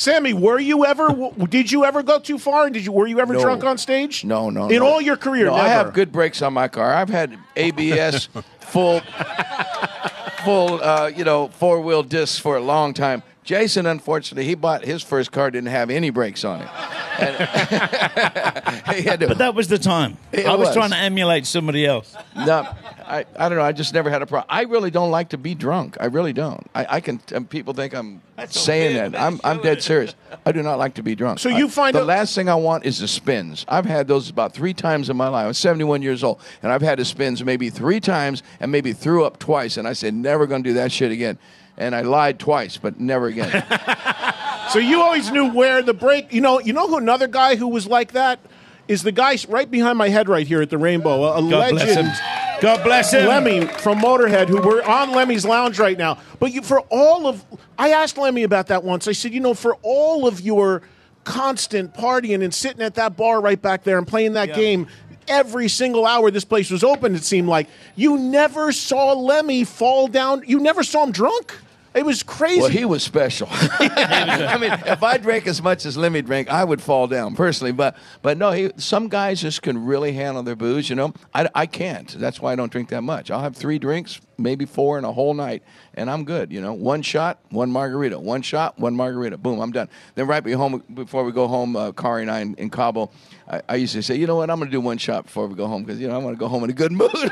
Sammy, were you ever? w- Did you ever go too far? And Did you? Were you ever No. drunk on stage? No, no. In no. all your career, no, never. I have good brakes on my car. I've had ABS full, full, uh, you know, four wheel discs for a long time. Jason, unfortunately, he bought his first car didn't have any brakes on it. And had to, But that was the time. I was, was. trying to emulate somebody else. no, I, I don't know. I just never had a problem. I really don't like to be drunk. I really don't. I, I can. And people think I'm That's saying weird, that. man. I'm, I'm dead it. serious. I do not like to be drunk. So you I- find the out- last thing I want is the spins. I've had those about three times in my life. I'm 71 years old, and I've had the spins maybe three times, and maybe threw up twice. And I said, never going to do that shit again. And I lied twice, but never again. So you always knew where the break. You know, you know who another guy who was like that is the guy right behind my head right here at the Rainbow, a, a God bless legend. him. God bless him. Lemmy from Motorhead, who we're on Lemmy's Lounge right now. But you, for all of, I asked Lemmy about that once. I said, you know, for all of your constant partying and sitting at that bar right back there and playing that Yeah. game. Every single hour this place was open, it seemed like you never saw Lemmy fall down. You never saw him drunk. It was crazy. Well, he was special. I mean, if I drank as much as Lemmy drank, I would fall down personally. But but no, he, some guys just can really handle their booze. You know, I, I can't. That's why I don't drink that much. I'll have three drinks, maybe four in a whole night, and I'm good. You know, one shot, one margarita, one shot, one margarita. Boom, I'm done. Then right home before we go home, uh, Kari and I in, in Cabo. I, I used to say, you know what, I'm going to do one shot before we go home because you know I want to go home in a good mood.